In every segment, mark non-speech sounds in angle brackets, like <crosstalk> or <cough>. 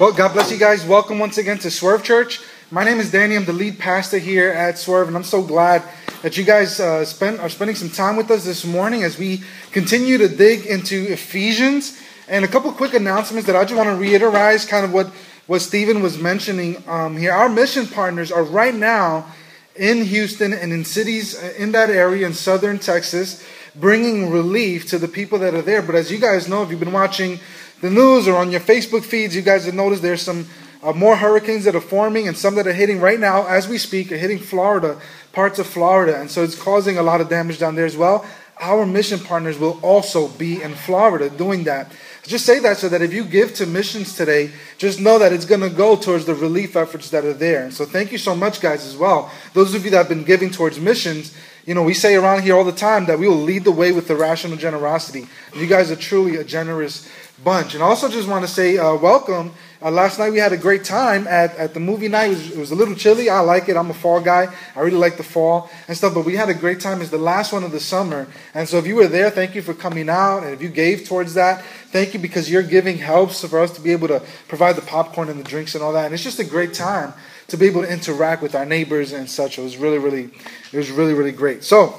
Well, God bless you guys. Welcome once again to Swerve Church. My name is Danny. I'm the lead pastor here at Swerve, and I'm so glad that you guys uh, spend, are spending some time with us this morning as we continue to dig into Ephesians. And a couple quick announcements that I just want to reiterate, kind of what, what Stephen was mentioning um, here. Our mission partners are right now in Houston and in cities uh, in that area in southern Texas, bringing relief to the people that are there. But as you guys know, if you've been watching the news or on your Facebook feeds, you guys have noticed there's some uh, more hurricanes that are forming and some that are hitting right now as we speak are hitting Florida, parts of Florida. And so it's causing a lot of damage down there as well. Our mission partners will also be in Florida doing that. Just say that so that if you give to missions today, just know that it's going to go towards the relief efforts that are there. And so thank you so much, guys, as well. Those of you that have been giving towards missions, you know, we say around here all the time that we will lead the way with irrational generosity. You guys are truly a generous bunch. And also just want to say uh, welcome. Uh, last night we had a great time at, at the movie night. It was, it was, a little chilly. I like it. I'm a fall guy. I really like the fall and stuff. But we had a great time. It's the last one of the summer. And so if you were there, thank you for coming out. And if you gave towards that, thank you because your giving helps for us to be able to provide the popcorn and the drinks and all that. And it's just a great time to be able to interact with our neighbors and such. It was really, really, it was really, really great. So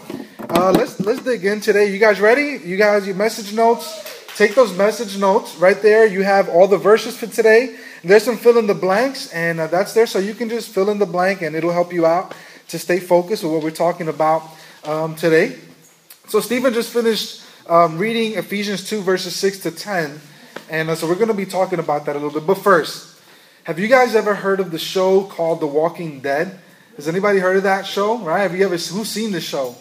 uh, let's let's dig in today. You guys ready? You guys, your message notes. Take those message notes right there. You have all the verses for today. There's some fill in the blanks, and uh, that's there, so you can just fill in the blank, and it'll help you out to stay focused with what we're talking about um, today. So Stephen just finished um, reading Ephesians 2, verses 6 to 10, and uh, so we're going to be talking about that a little bit. But first, have you guys ever heard of the show called The Walking Dead? Has anybody heard of that show? Right? Have you ever who's seen the show?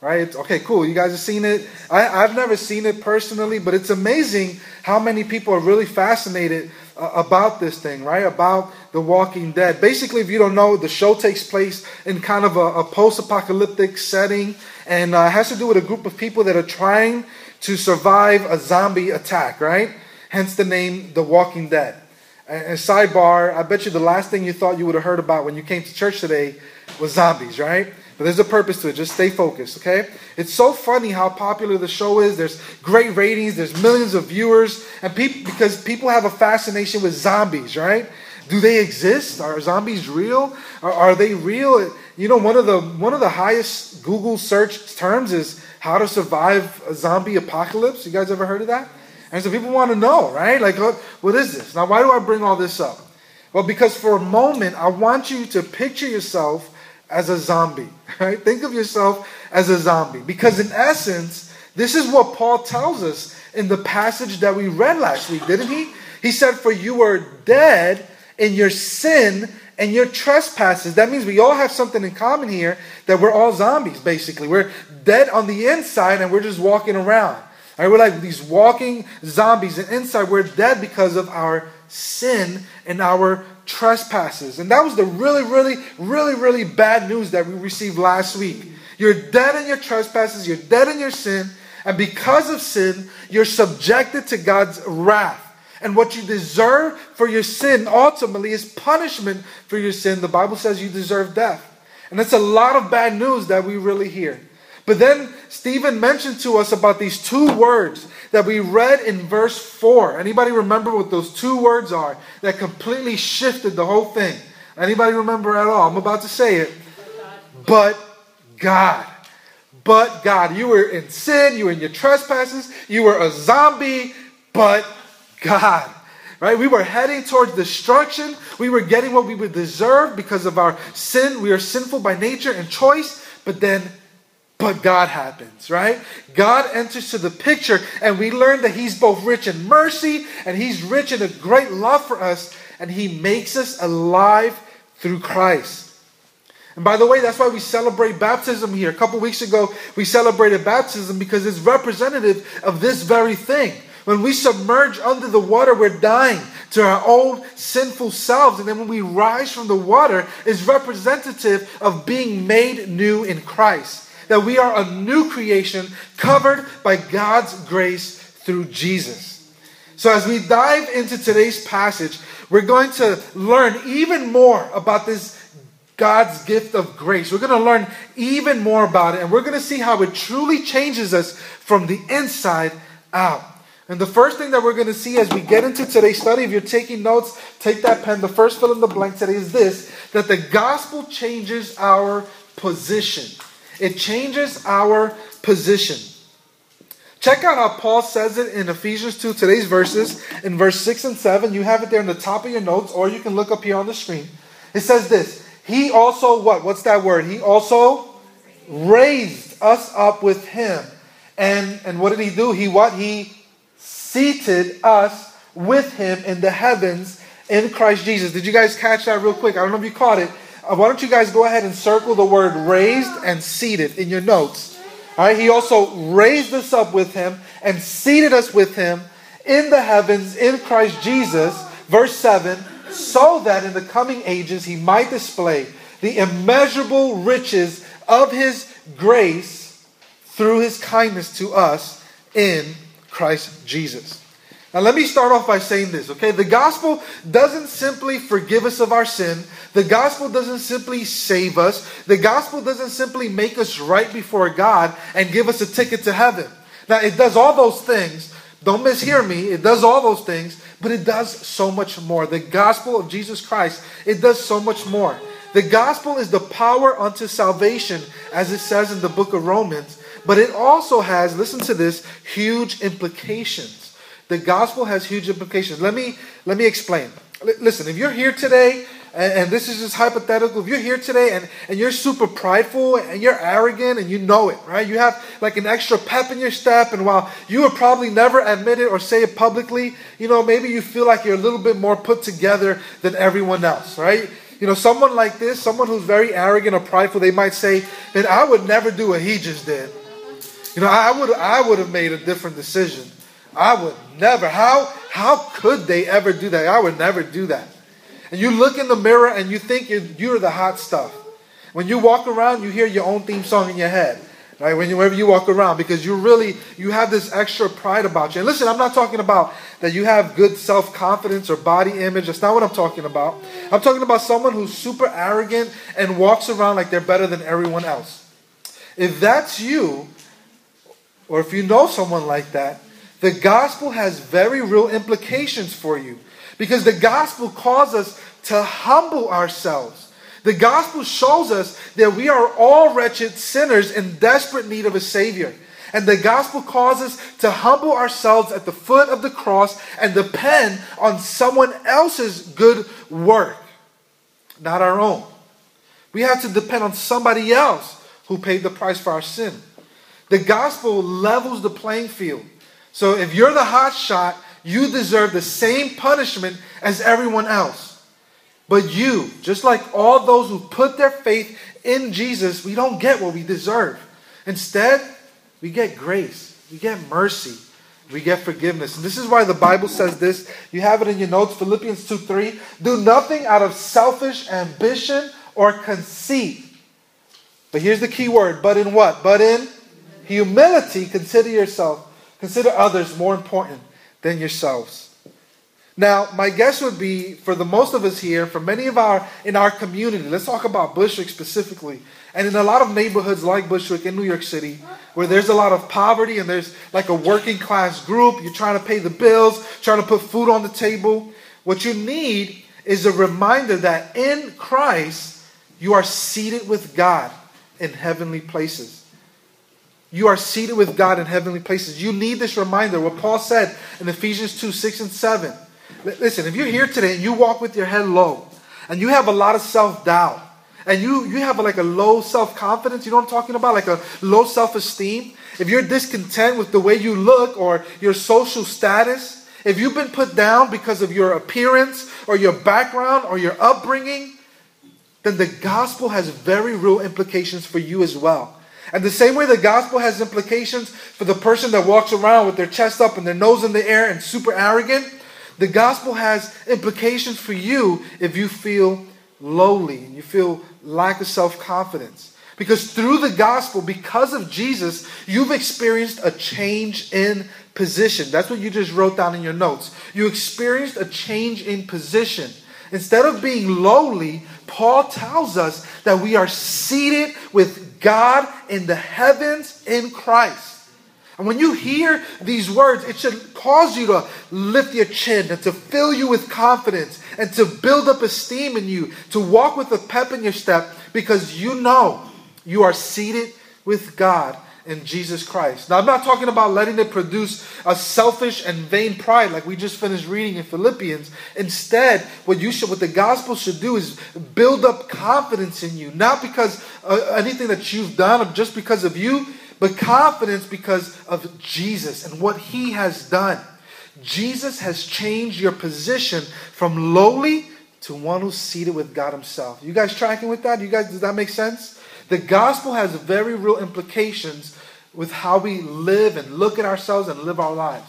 Right? Okay, cool. You guys have seen it. I, have never seen it personally, but it's amazing how many people are really fascinated uh, about this thing, right? About The Walking Dead. Basically, if you don't know, the show takes place in kind of a, a post apocalyptic setting and uh, has to do with a group of people that are trying to survive a zombie attack, right? Hence the name The Walking Dead. And, and sidebar, I bet you the last thing you thought you would have heard about when you came to church today was zombies, right? But there's a purpose to it. Just stay focused, okay? It's so funny how popular the show is. There's great ratings, there's millions of viewers, and people because people have a fascination with zombies, right? Do they exist? Are zombies real? Are, are they real? You know, one of the one of the highest Google search terms is how to survive a zombie apocalypse. You guys ever heard of that? And so people want to know, right? Like, what, what is this? Now, why do I bring all this up? Well, because for a moment, I want you to picture yourself as a zombie, <laughs> right? Think of yourself as a zombie. Because in essence, this is what Paul tells us in the passage that we read last week, didn't he? He said, For you were dead in your sin and your trespasses. That means we all have something in common here that we're all zombies, basically. We're dead on the inside and we're just walking around. Right? We're like these walking zombies, and inside we're dead because of our sin and our trespasses. And that was the really, really, really, really bad news that we received last week. You're dead in your trespasses, you're dead in your sin, and because of sin, you're subjected to God's wrath. And what you deserve for your sin ultimately is punishment for your sin. The Bible says you deserve death. And that's a lot of bad news that we really hear. But then Stephen mentioned to us about these two words that we read in verse 4. Anybody remember what those two words are that completely shifted the whole thing? Anybody remember at all? I'm about to say it. But God. But God. You were in sin, you were in your trespasses, you were a zombie, but God. Right? We were heading towards destruction. We were getting what we would deserve because of our sin. We are sinful by nature and choice. But then but God happens, right? God enters to the picture, and we learn that He's both rich in mercy and He's rich in a great love for us, and He makes us alive through Christ. And by the way, that's why we celebrate baptism here. A couple weeks ago, we celebrated baptism because it's representative of this very thing. When we submerge under the water, we're dying to our old sinful selves. And then when we rise from the water, is representative of being made new in Christ that we are a new creation covered by God's grace through Jesus. So, as we dive into today's passage, we're going to learn even more about this God's gift of grace. We're going to learn even more about it, and we're going to see how it truly changes us from the inside out. And the first thing that we're going to see as we get into today's study, if you're taking notes, take that pen. The first fill in the blank today is this that the gospel changes our position. It changes our position. Check out how Paul says it in Ephesians 2, today's verses, in verse 6 and 7. You have it there in the top of your notes, or you can look up here on the screen. It says this He also, what? What's that word? He also raised us up with him. And, and what did he do? He what? He seated us with him in the heavens in Christ Jesus. Did you guys catch that real quick? I don't know if you caught it. Uh, why don't you guys go ahead and circle the word raised and seated in your notes? All right, he also raised us up with him and seated us with him in the heavens in Christ Jesus. Verse 7 so that in the coming ages he might display the immeasurable riches of his grace through his kindness to us in Christ Jesus. Now, let me start off by saying this, okay? The gospel doesn't simply forgive us of our sin. The gospel doesn't simply save us. The gospel doesn't simply make us right before God and give us a ticket to heaven. Now, it does all those things. Don't mishear me. It does all those things, but it does so much more. The gospel of Jesus Christ, it does so much more. The gospel is the power unto salvation, as it says in the book of Romans. But it also has, listen to this, huge implications. The gospel has huge implications. Let me let me explain. L- listen, if you're here today, and, and, this is just hypothetical, if you're here today and, and you're super prideful and you're arrogant and you know it, right? You have like an extra pep in your step, and while you would probably never admit it or say it publicly, you know, maybe you feel like you're a little bit more put together than everyone else, right? You know, someone like this, someone who's very arrogant or prideful, they might say that I would never do what he just did. You know, I would I would have made a different decision. I would never. How how could they ever do that? I would never do that. And you look in the mirror and you think you're, you're the hot stuff. When you walk around, you hear your own theme song in your head. Right? Whenever you walk around, because you really you have this extra pride about you. And listen, I'm not talking about that you have good self-confidence or body image. That's not what I'm talking about. I'm talking about someone who's super arrogant and walks around like they're better than everyone else. If that's you, or if you know someone like that, the gospel has very real implications for you. Because the gospel calls us to humble ourselves. The gospel shows us that we are all wretched sinners in desperate need of a Savior. And the gospel calls us to humble ourselves at the foot of the cross and depend on someone else's good work, not our own. We have to depend on somebody else who paid the price for our sin. The gospel levels the playing field. So if you're the hot shot, you deserve the same punishment as everyone else. But you, just like all those who put their faith in Jesus, we don't get what we deserve. Instead, we get grace, we get mercy, we get forgiveness. And this is why the Bible says this. You have it in your notes, Philippians 2 3. Do nothing out of selfish ambition or conceit. But here's the key word, but in what? But in humility, consider yourself, consider others more important than yourselves. Now, my guess would be for the most of us here, for many of our in our community, let's talk about Bushwick specifically, and in a lot of neighborhoods like Bushwick in New York City, where there's a lot of poverty and there's like a working class group, you're trying to pay the bills, trying to put food on the table. What you need is a reminder that in Christ you are seated with God in heavenly places. You are seated with God in heavenly places. You need this reminder. What Paul said in Ephesians 2 6 and 7. Listen, if you're here today and you walk with your head low and you have a lot of self doubt and you, you have like a low self confidence, you know what I'm talking about? Like a low self esteem. If you're discontent with the way you look or your social status, if you've been put down because of your appearance or your background or your upbringing, then the gospel has very real implications for you as well. And the same way the gospel has implications for the person that walks around with their chest up and their nose in the air and super arrogant, the gospel has implications for you if you feel lowly and you feel lack of self confidence. Because through the gospel, because of Jesus, you've experienced a change in position. That's what you just wrote down in your notes. You experienced a change in position. Instead of being lowly, Paul tells us that we are seated with God in the heavens in Christ. And when you hear these words, it should cause you to lift your chin and to fill you with confidence and to build up esteem in you, to walk with a pep in your step because you know you are seated with God in Jesus Christ. Now, I'm not talking about letting it produce a selfish and vain pride like we just finished reading in Philippians. Instead, what you should, what the gospel should do is build up confidence in you, not because uh, anything that you've done just because of you, but confidence because of Jesus and what he has done. Jesus has changed your position from lowly to one who's seated with God himself. You guys tracking with that? You guys, does that make sense? The gospel has very real implications with how we live and look at ourselves and live our lives.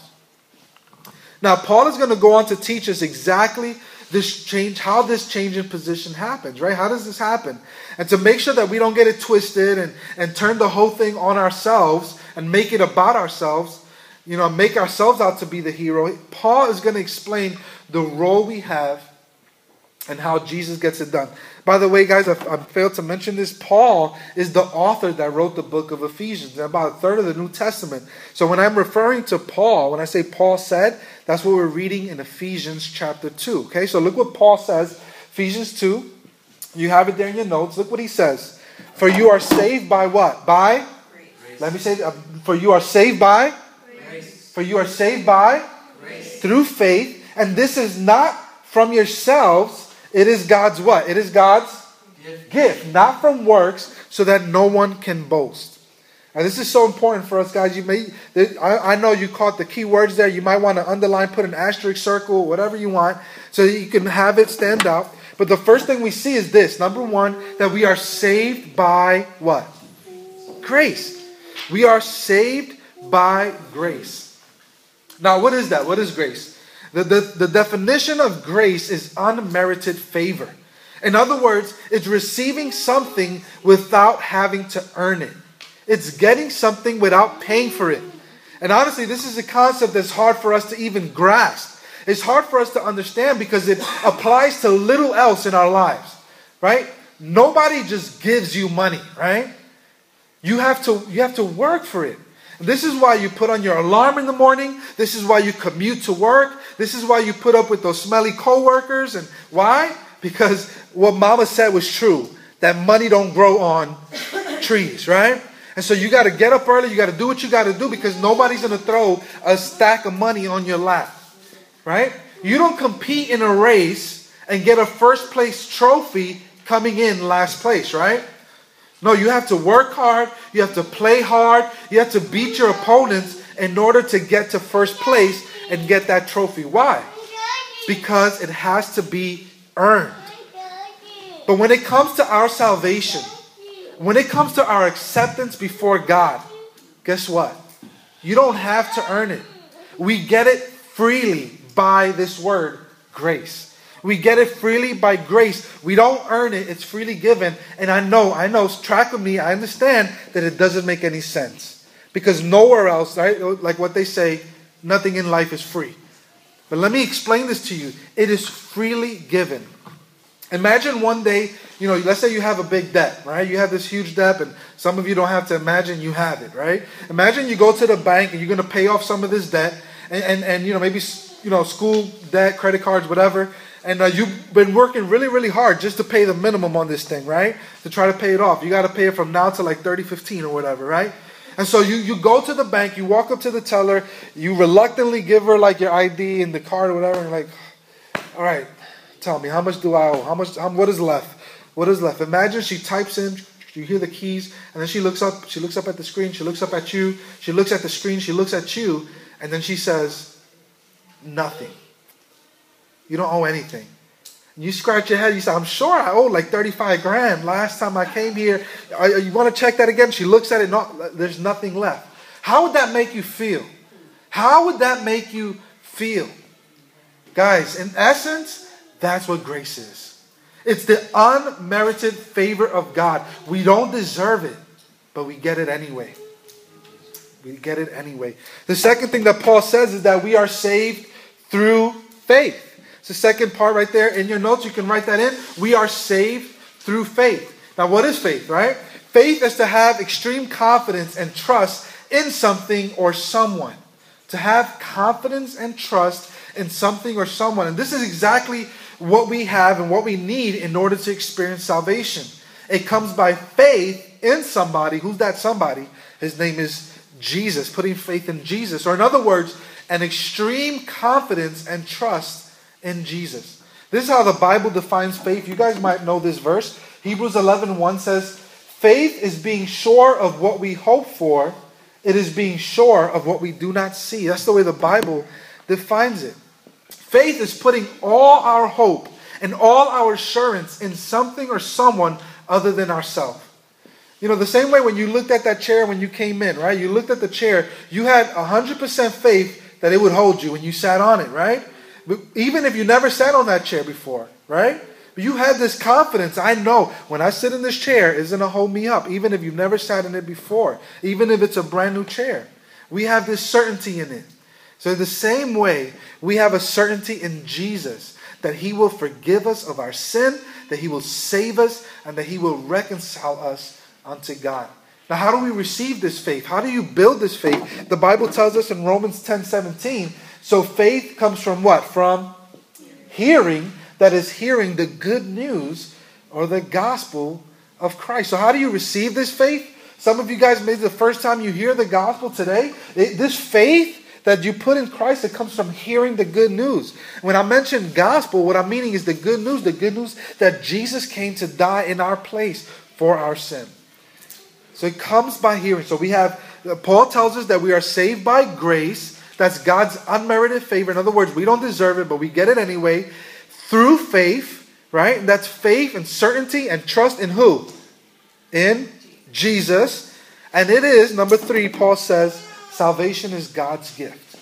Now, Paul is going to go on to teach us exactly this change, how this change in position happens, right? How does this happen? And to make sure that we don't get it twisted and, and turn the whole thing on ourselves and make it about ourselves, you know, make ourselves out to be the hero, Paul is going to explain the role we have and how Jesus gets it done. By the way, guys, I, I, failed to mention this. Paul is the author that wrote the book of Ephesians, about a third of the New Testament. So when I'm referring to Paul, when I say Paul said, that's what we're reading in Ephesians chapter 2. Okay, so look what Paul says. Ephesians 2. You have it there in your notes. Look what he says. For you are saved by what? By? Grace. Let me say, uh, for you are saved by? Grace. For you are saved by? Grace. Through faith. And this is not from yourselves it is God's what? It is God's gift, gift not from works, so that no one can boast. And this is so important for us, guys. You may, I, I know you caught the key words there. You might want to underline, put an asterisk, circle, whatever you want, so you can have it stand out. But the first thing we see is this: number one, that we are saved by what? Grace. We are saved by grace. Now, what is that? What is grace? The, the, the definition of grace is unmerited favor. In other words, it's receiving something without having to earn it. It's getting something without paying for it. And honestly, this is a concept that's hard for us to even grasp. It's hard for us to understand because it applies to little else in our lives, right? Nobody just gives you money, right? You have to you have to work for it. This is why you put on your alarm in the morning. This is why you commute to work. This is why you put up with those smelly coworkers. And why? Because what Mama said was true. That money don't grow on trees, right? And so you got to get up early. You got to do what you got to do because nobody's going to throw a stack of money on your lap, right? You don't compete in a race and get a first place trophy coming in last place, right? No, you have to work hard, you have to play hard, you have to beat your opponents in order to get to first place and get that trophy. Why? Because it has to be earned. But when it comes to our salvation, when it comes to our acceptance before God, guess what? You don't have to earn it. We get it freely by this word, grace. We get it freely by grace. We don't earn it, it's freely given. And I know, I know, track with me, I understand that it doesn't make any sense. Because nowhere else, right? Like what they say, nothing in life is free. But let me explain this to you. It is freely given. Imagine one day, you know, let's say you have a big debt, right? You have this huge debt, and some of you don't have to imagine you have it, right? Imagine you go to the bank and you're going to pay off some of this debt, and, and, and you know, maybe, you know, school debt, credit cards, whatever and uh, you've been working really, really hard just to pay the minimum on this thing, right? To try to pay it off. You got to pay it from now to like 30, 15 or whatever, right? And so you, you go to the bank, you walk up to the teller, you reluctantly give her like your ID and the card or whatever, and like, all right, tell me, how much do I owe? How much, how, what is left? What is left? Imagine she types in, you hear the keys, and then she looks up, she looks up at the screen, she looks up at you, she looks at the screen, she looks at you, and then she says, nothing. You don't owe anything. You scratch your head. You say, I'm sure I owe like 35 grand last time I came here. You want to check that again? She looks at it. No, there's nothing left. How would that make you feel? How would that make you feel? Guys, in essence, that's what grace is. It's the unmerited favor of God. We don't deserve it, but we get it anyway. We get it anyway. The second thing that Paul says is that we are saved through faith. It's the second part right there in your notes. You can write that in. We are saved through faith. Now, what is faith, right? Faith is to have extreme confidence and trust in something or someone. To have confidence and trust in something or someone. And this is exactly what we have and what we need in order to experience salvation. It comes by faith in somebody. Who's that somebody? His name is Jesus, putting faith in Jesus. Or, in other words, an extreme confidence and trust in Jesus. This is how the Bible defines faith. You guys might know this verse. Hebrews 11 1 says, Faith is being sure of what we hope for, it is being sure of what we do not see. That's the way the Bible defines it. Faith is putting all our hope and all our assurance in something or someone other than ourselves. You know, the same way when you looked at that chair when you came in, right? You looked at the chair, you had 100% faith that it would hold you when you sat on it, right? Even if you never sat on that chair before, right? You had this confidence. I know when I sit in this chair, it's going to hold me up, even if you've never sat in it before, even if it's a brand new chair. We have this certainty in it. So, the same way, we have a certainty in Jesus that He will forgive us of our sin, that He will save us, and that He will reconcile us unto God. Now, how do we receive this faith? How do you build this faith? The Bible tells us in Romans 10 17. So, faith comes from what? From hearing that is hearing the good news or the gospel of Christ. So, how do you receive this faith? Some of you guys, maybe the first time you hear the gospel today, it, this faith that you put in Christ, it comes from hearing the good news. When I mention gospel, what I'm meaning is the good news, the good news that Jesus came to die in our place for our sin. So it comes by hearing. So we have, Paul tells us that we are saved by grace. That's God's unmerited favor. In other words, we don't deserve it, but we get it anyway through faith, right? That's faith and certainty and trust in who? In Jesus. And it is, number three, Paul says, salvation is God's gift.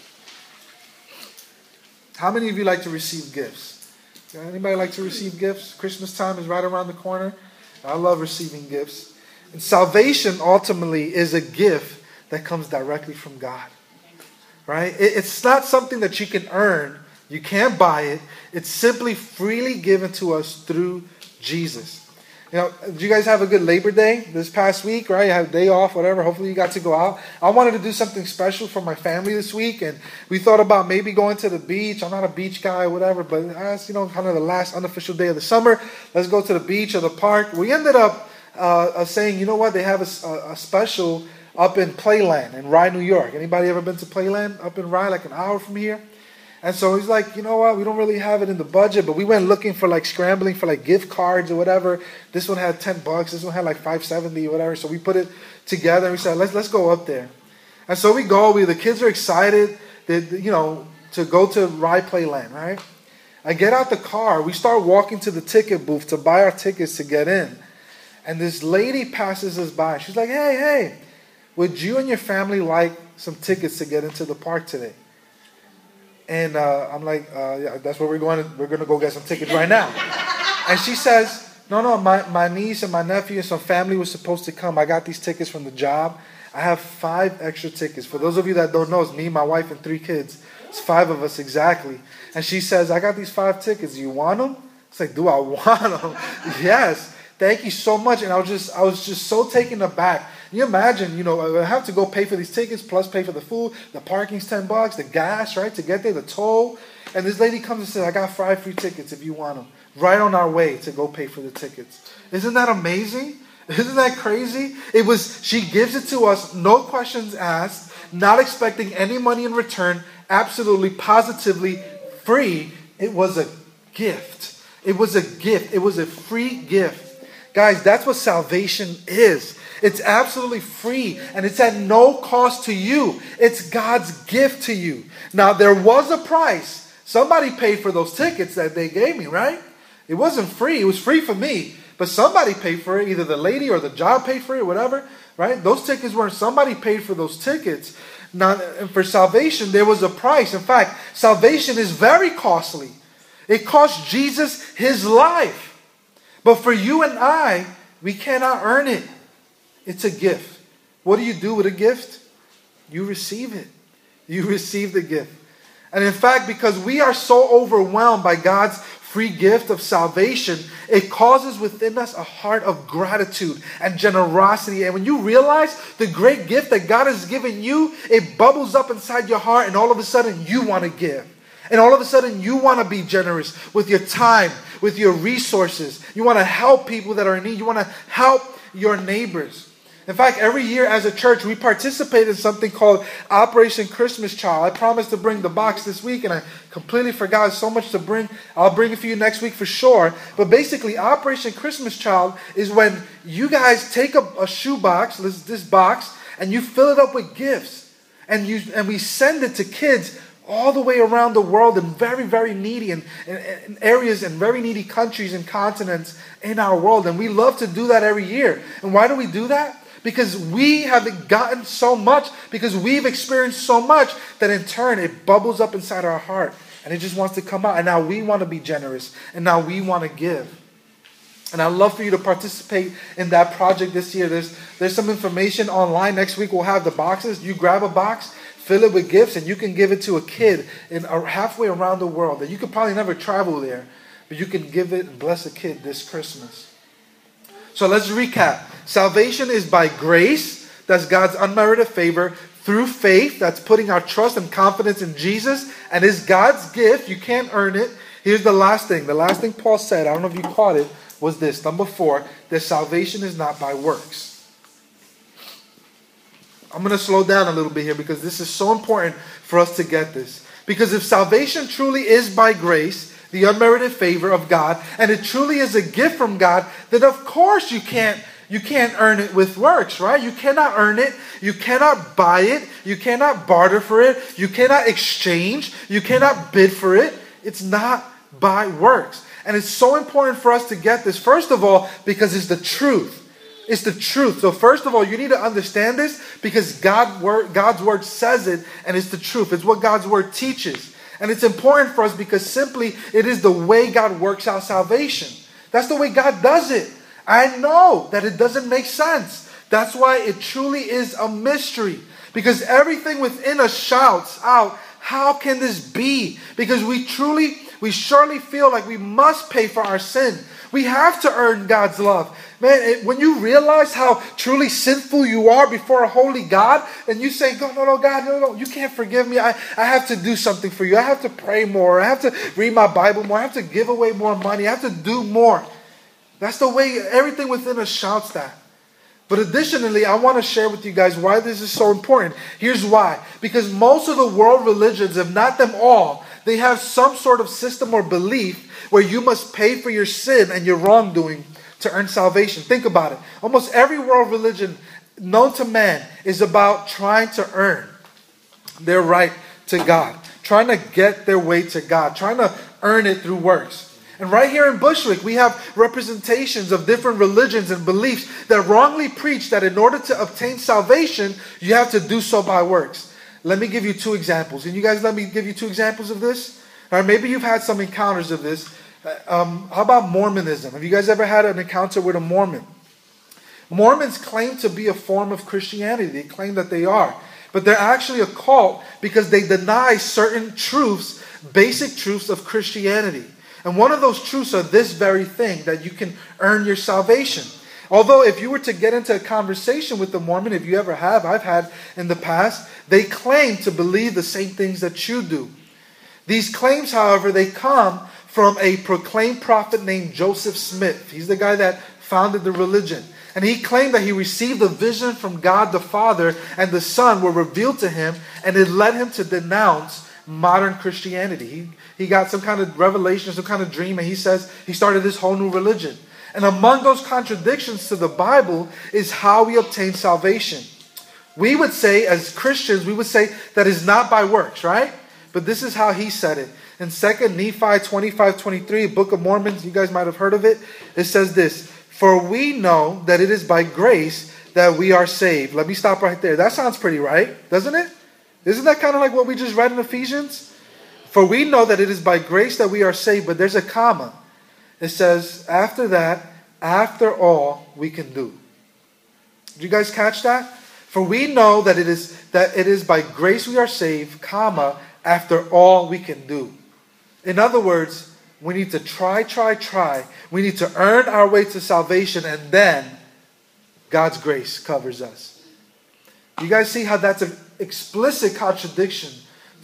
How many of you like to receive gifts? Anybody like to receive gifts? Christmas time is right around the corner. I love receiving gifts. And salvation ultimately is a gift that comes directly from God. Right? It's not something that you can earn you can't buy it. It's simply freely given to us through Jesus. You know, did you guys have a good Labor Day this past week, right? You had a day off, whatever. Hopefully you got to go out. I wanted to do something special for my family this week, and we thought about maybe going to the beach. I'm not a beach guy, whatever, but as you know, kind of the last unofficial day of the summer, let's go to the beach or the park. We ended up uh saying, you know what? They have a, a special up in Playland in Rye, New York. Anybody ever been to Playland up in Rye, like an hour from here? And so he's like, you know what? We don't really have it in the budget, but we went looking for like scrambling for like gift cards or whatever. This one had ten bucks. This one had like five seventy or whatever. So we put it together and we said, let's let's go up there. And so we go. We the kids are excited that you know to go to Rye Playland, right? I get out the car. We start walking to the ticket booth to buy our tickets to get in. And this lady passes us by. She's like, hey, hey, would you and your family like some tickets to get into the park today? And uh, I'm like, uh, yeah, that's where we're going. To, we're going to go get some tickets right now. and she says, no, no, my, my niece and my nephew and some family was supposed to come. I got these tickets from the job. I have five extra tickets. For those of you that don't know, it's me, my wife, and three kids. It's five of us exactly. And she says, I got these five tickets. You want them? It's like, do I <laughs> want them? yes. Thank you so much. And I was just, I was just so taken aback you imagine, you know, I have to go pay for these tickets plus pay for the food, the parking's 10 bucks, the gas, right, to get there, the toll. And this lady comes and says, I got five free tickets if you want them. Right on our way to go pay for the tickets. Isn't that amazing? Isn't that crazy? It was, she gives it to us, no questions asked, not expecting any money in return, absolutely, positively free. It was a gift. It was a gift. It was a free gift. Guys, that's what salvation is. It's absolutely free and it's at no cost to you. It's God's gift to you. Now, there was a price. Somebody paid for those tickets that they gave me, right? It wasn't free. It was free for me. But somebody paid for it. Either the lady or the job paid for it, whatever, right? Those tickets weren't, somebody paid for those tickets. Now, for salvation, there was a price. In fact, salvation is very costly. It cost Jesus his life. But for you and I, we cannot earn it. It's a gift. What do you do with a gift? You receive it. You <laughs> receive the gift. And in fact, because we are so overwhelmed by God's free gift of salvation, it causes within us a heart of gratitude and generosity. And when you realize the great gift that God has given you, it bubbles up inside your heart, and all of a sudden you want to give. And all of a sudden you want to be generous with your time, with your resources. You want to help people that are in need. You want to help your neighbors. In fact, every year as a church, we participate in something called Operation Christmas Child. I promised to bring the box this week, and I completely forgot. so much to bring. I'll bring it for you next week for sure. But basically, Operation Christmas Child is when you guys take a, a shoebox, this, this box, and you fill it up with gifts, and you and we send it to kids all the way around the world in very, very needy and in, areas and very needy countries and continents in our world. And we love to do that every year. And why do we do that? Because we have gotten so much, because we've experienced so much that in turn it bubbles up inside our heart and it just wants to come out. And now we want to be generous and now we want to give. And I'd love for you to participate in that project this year. There's, there's some information online. Next week we'll have the boxes. You grab a box, fill it with gifts, and you can give it to a kid in uh, halfway around the world that you could probably never travel there, but you can give it and bless a kid this Christmas. So let's recap. Salvation is by grace, that's God's unmerited favor, through faith, that's putting our trust and confidence in Jesus, and is God's gift. You can't earn it. Here's the last thing. The last thing Paul said, I don't know if you caught it, was this. Number four, that salvation is not by works. I'm going to slow down a little bit here because this is so important for us to get this. Because if salvation truly is by grace, the unmerited favor of God, and it truly is a gift from God, then of course you can't you can't earn it with works, right? You cannot earn it. You cannot buy it. You cannot barter for it. You cannot exchange. You cannot bid for it. It's not by works. And it's so important for us to get this, first of all, because it's the truth. It's the truth. So, first of all, you need to understand this because God God's word says it, and it's the truth. It's what God's word teaches. And it's important for us because simply it is the way God works out salvation. That's the way God does it. I know that it doesn't make sense. That's why it truly is a mystery. Because everything within us shouts out, How can this be? Because we truly, we surely feel like we must pay for our sin. We have to earn God's love. Man, it, when you realize how truly sinful you are before a holy God, and you say, "God, no, no, God, no, no, you can't forgive me. I, I have to do something for you. I have to pray more. I have to read my Bible more. I have to give away more money. I have to do more. That's the way everything within us shouts that. But additionally, I want to share with you guys why this is so important. Here's why. Because most of the world religions, if not them all, they have some sort of system or belief where you must pay for your sin and your wrongdoing to earn salvation. Think about it. Almost every world religion known to man is about trying to earn their right to God, trying to get their way to God, trying to earn it through works. And right here in Bushwick, we have representations of different religions and beliefs that wrongly preach that in order to obtain salvation, you have to do so by works. Let me give you two examples. And you guys let me give you two examples of this? Or maybe you've had some encounters of this. Uh, um, how about Mormonism? Have you guys ever had an encounter with a Mormon? Mormons claim to be a form of Christianity. They claim that they are. But they're actually a cult because they deny certain truths, basic truths of Christianity. And one of those truths are this very thing that you can earn your salvation. Although, if you were to get into a conversation with the Mormon, if you ever have, I've had in the past, they claim to believe the same things that you do. These claims, however, they come from a proclaimed prophet named Joseph Smith. He's the guy that founded the religion. And he claimed that he received a vision from God the Father and the Son were revealed to him, and it led him to denounce modern Christianity. He, he got some kind of revelation, some kind of dream, and he says he started this whole new religion. And among those contradictions to the Bible is how we obtain salvation. We would say, as Christians, we would say that is not by works, right? But this is how he said it. In 2nd Nephi 25 23, Book of Mormons, you guys might have heard of it. It says this For we know that it is by grace that we are saved. Let me stop right there. That sounds pretty right, doesn't it? Isn't that kind of like what we just read in Ephesians? For we know that it is by grace that we are saved, but there's a comma. It says, after that, after all we can do. Did you guys catch that? For we know that it is that it is by grace we are saved, comma, after all we can do. In other words, we need to try, try, try. We need to earn our way to salvation, and then God's grace covers us. You guys see how that's an explicit contradiction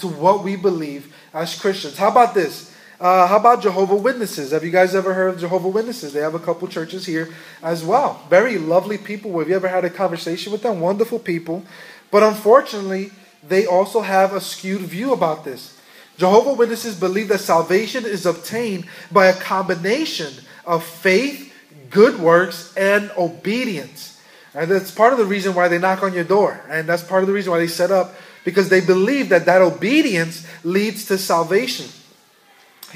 to what we believe as Christians. How about this? Uh, how about Jehovah Witnesses? Have you guys ever heard of Jehovah Witnesses? They have a couple churches here as well. Very lovely people. Have you ever had a conversation with them? Wonderful people. But unfortunately, they also have a skewed view about this. Jehovah Witnesses believe that salvation is obtained by a combination of faith, good works, and obedience. And that's part of the reason why they knock on your door. And that's part of the reason why they set up, because they believe that that obedience leads to salvation.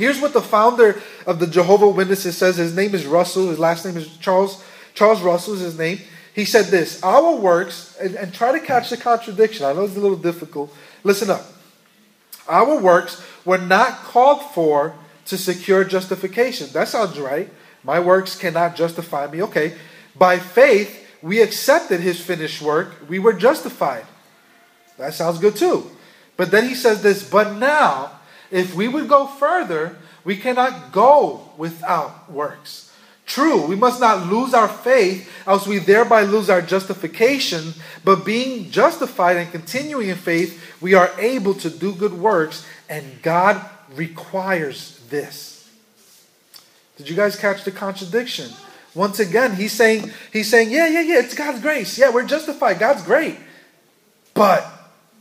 Here's what the founder of the Jehovah Witnesses says. His name is Russell. His last name is Charles. Charles Russell is his name. He said this Our works, and, and try to catch the contradiction. I know it's a little difficult. Listen up. Our works were not called for to secure justification. That sounds right. My works cannot justify me. Okay. By faith, we accepted his finished work. We were justified. That sounds good too. But then he says this, but now, if we would go further, we cannot go without works. True, we must not lose our faith, else we thereby lose our justification. But being justified and continuing in faith, we are able to do good works, and God requires this. Did you guys catch the contradiction? Once again, he's saying, he's saying, yeah, yeah, yeah, it's God's grace. Yeah, we're justified. God's great. But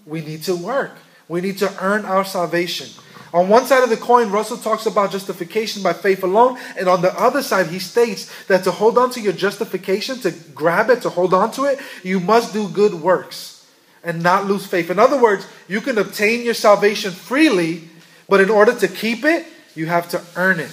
we need to work. We need to earn our salvation. On one side of the coin, Russell talks about justification by faith alone, and on the other side, he states that to hold on to your justification, to grab it, to hold on to it, you must do good works and not lose faith. In other words, you can obtain your salvation freely, but in order to keep it, you have to earn it.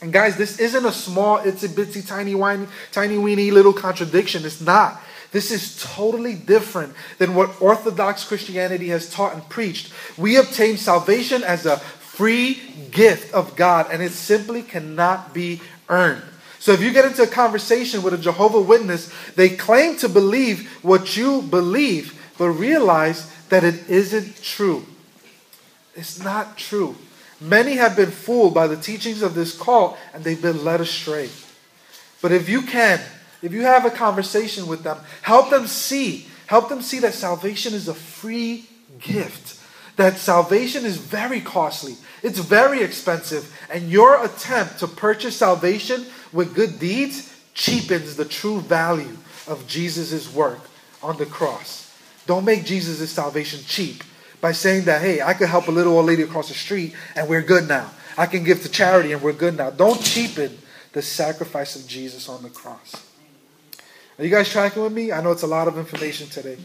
And guys, this isn't a small, itsy bitsy, tiny, whiny, tiny weeny little contradiction. It's not. This is totally different than what Orthodox Christianity has taught and preached. We obtain salvation as a free gift of God, and it simply cannot be earned. So if you get into a conversation with a Jehovah Witness, they claim to believe what you believe, but realize that it isn't true. It's not true. Many have been fooled by the teachings of this cult and they've been led astray. But if you can, if you have a conversation with them, help them see, help them see that salvation is a free gift. That salvation is very costly. It's very expensive. And your attempt to purchase salvation with good deeds cheapens the true value of Jesus' work on the cross. Don't make Jesus' salvation cheap by saying that, hey, I could help a little old lady across the street and we're good now. I can give to charity and we're good now. Don't cheapen the sacrifice of Jesus on the cross. Are you guys tracking with me? I know it's a lot of information today.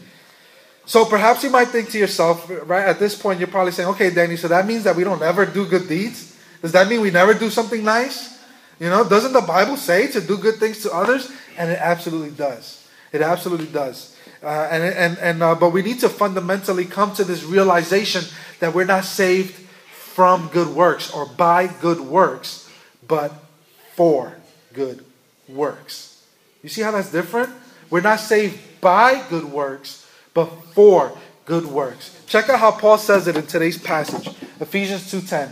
So perhaps you might think to yourself, right at this point, you're probably saying, okay, Danny, so that means that we don't ever do good deeds? Does that mean we never do something nice? You know, doesn't the Bible say to do good things to others? And it absolutely does. It absolutely does. Uh, and and, and uh, but we need to fundamentally come to this realization that we're not saved from good works or by good works, but for good works. You see how that's different? We're not saved by good works, but for good works. Check out how Paul says it in today's passage, Ephesians 2:10.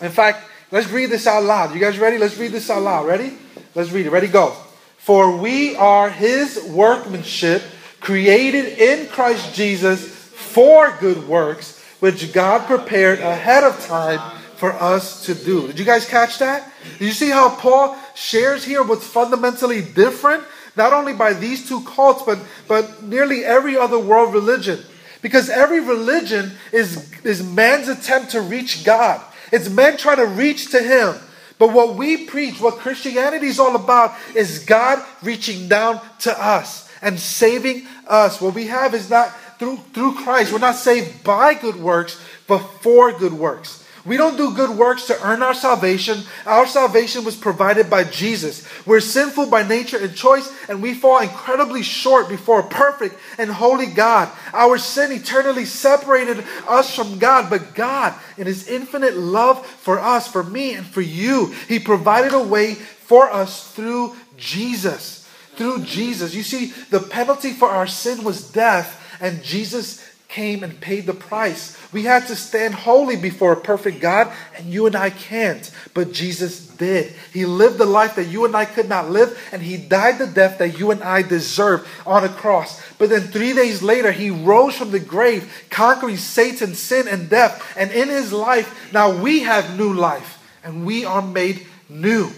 In fact, let's read this out loud. You guys ready? Let's read this out loud. Ready? Let's read it. Ready? Go. For we are his workmanship, created in Christ Jesus for good works, which God prepared ahead of time for us to do. Did you guys catch that? Did you see how Paul shares here what's fundamentally different? Not only by these two cults, but, but nearly every other world religion. Because every religion is, is man's attempt to reach God. It's men trying to reach to Him. But what we preach, what Christianity is all about, is God reaching down to us and saving us. What we have is not through, through Christ. We're not saved by good works, but for good works. We don't do good works to earn our salvation. Our salvation was provided by Jesus. We're sinful by nature and choice, and we fall incredibly short before a perfect and holy God. Our sin eternally separated us from God, but God, in His infinite love for us, for me, and for you, He provided a way for us through Jesus. Through Jesus. You see, the penalty for our sin was death, and Jesus came and paid the price. We had to stand holy before a perfect God, and you and I can't. But Jesus did. He lived the life that you and I could not live, and He died the death that you and I deserve on a cross. But then three days later, He rose from the grave, conquering Satan, sin, and death. And in His life, now we have new life, and we are made new.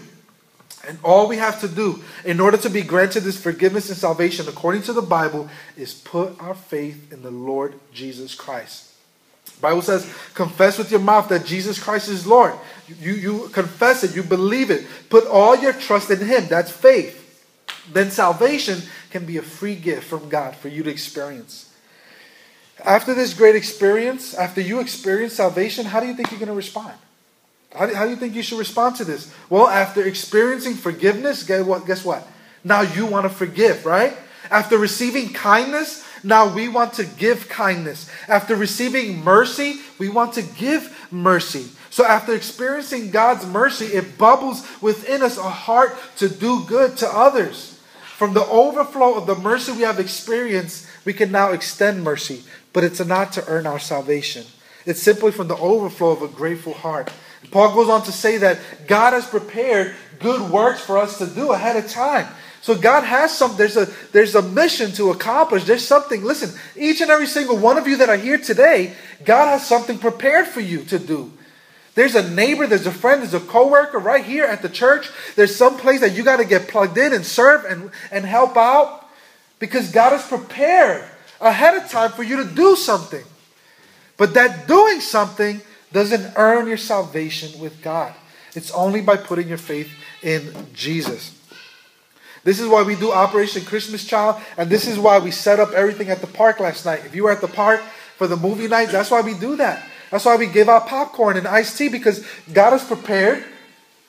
And all we have to do in order to be granted this forgiveness and salvation according to the Bible is put our faith in the Lord Jesus Christ. Bible says, confess with your mouth that Jesus Christ is Lord. You, you confess it, you believe it. Put all your trust in Him. That's faith. Then salvation can be a free gift from God for you to experience. After this great experience, after you experience salvation, how do you think you're going to respond? How do, how do you think you should respond to this? Well, after experiencing forgiveness, guess what? Guess what? Now you want to forgive, right? After receiving kindness, now we want to give kindness. After receiving mercy, we want to give mercy. So after experiencing God's mercy, it bubbles within us a heart to do good to others. From the overflow of the mercy we have experienced, we can now extend mercy, but it's not to earn our salvation. It's simply from the overflow of a grateful heart. Paul goes on to say that God has prepared good works for us to do ahead of time. So God has some there's a there's a mission to accomplish. There's something. Listen, each and every single one of you that are here today, God has something prepared for you to do. There's a neighbor, there's a friend, there's a coworker right here at the church. There's some place that you got to get plugged in and serve and, and help out because God has prepared ahead of time for you to do something. But that doing something doesn't earn your salvation with God. It's only by putting your faith in Jesus. This is why we do Operation Christmas Child, and this is why we set up everything at the park last night. If you were at the park for the movie night, that's why we do that. That's why we give out popcorn and iced tea because God has prepared.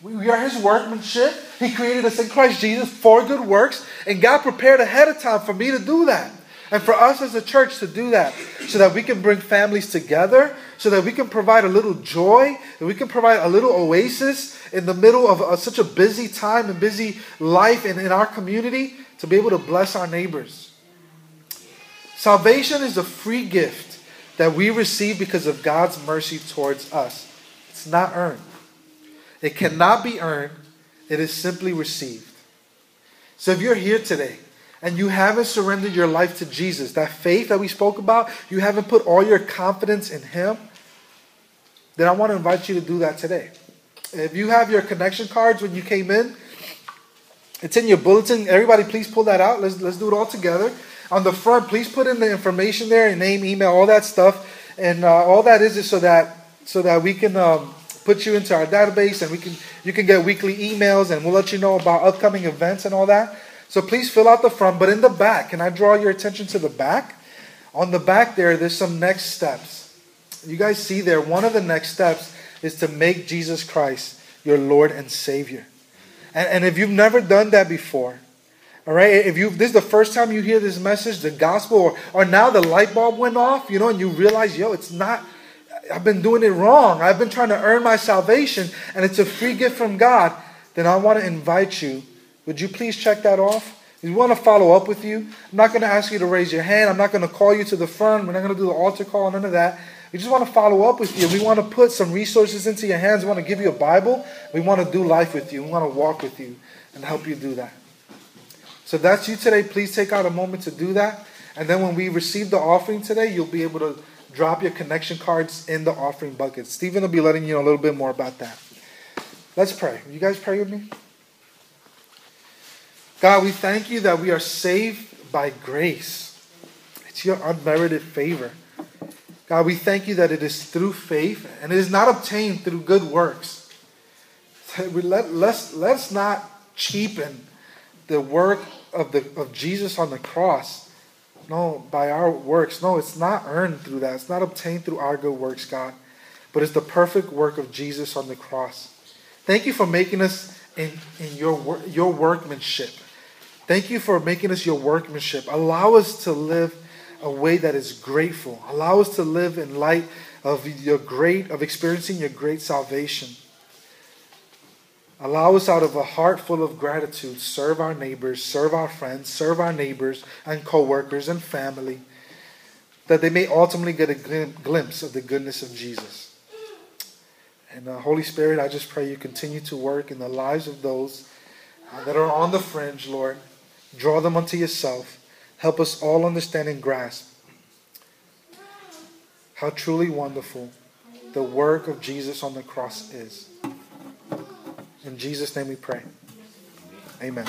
We are His workmanship. He created us in Christ Jesus for good works, and God prepared ahead of time for me to do that. And for us as a church to do that, so that we can bring families together, so that we can provide a little joy, that we can provide a little oasis in the middle of a, such a busy time and busy life in, in our community, to be able to bless our neighbors. Salvation is a free gift that we receive because of God's mercy towards us. It's not earned, it cannot be earned, it is simply received. So if you're here today, and you haven't surrendered your life to Jesus, that faith that we spoke about, you haven't put all your confidence in Him, then I want to invite you to do that today. If you have your connection cards when you came in, it's in your bulletin. Everybody, please pull that out. Let's, let's do it all together. On the front, please put in the information there, your name, email, all that stuff. And uh, all that is is so that so that we can um, put you into our database and we can you can get weekly emails and we'll let you know about upcoming events and all that. So please fill out the front, but in the back, can I draw your attention to the back? On the back there, there's some next steps. You guys see there, one of the next steps is to make Jesus Christ your Lord and Savior. And, and if you've never done that before, all right, if you this is the first time you hear this message, the gospel, or, or now the light bulb went off, you know, and you realize, yo, it's not, I've been doing it wrong. I've been trying to earn my salvation, and it's a free gift from God, then I want to invite you would you please check that off? We want to follow up with you. I'm not going to ask you to raise your hand. I'm not going to call you to the front. We're not going to do the altar call, none of that. We just want to follow up with you. We want to put some resources into your hands. We want to give you a Bible. We want to do life with you. We want to walk with you and help you do that. So if that's you today, please take out a moment to do that. And then when we receive the offering today, you'll be able to drop your connection cards in the offering bucket. Stephen will be letting you know a little bit more about that. Let's pray. You guys pray with me? God, we thank you that we are saved by grace. It's your unmerited favor. God, we thank you that it is through faith and it is not obtained through good works. Let, let's, let's not cheapen the work of, the, of Jesus on the cross. No, by our works. No, it's not earned through that. It's not obtained through our good works, God. But it's the perfect work of Jesus on the cross. Thank you for making us in, in your, your workmanship. Thank you for making us your workmanship. Allow us to live a way that is grateful. Allow us to live in light of your great, of experiencing your great salvation. Allow us out of a heart full of gratitude, serve our neighbors, serve our friends, serve our neighbors and co-workers and family. that they may ultimately get a glim- glimpse of the goodness of Jesus. And uh, Holy Spirit, I just pray you continue to work in the lives of those uh, that are on the fringe, Lord. Draw them unto yourself. Help us all understand and grasp how truly wonderful the work of Jesus on the cross is. In Jesus' name we pray. Amen.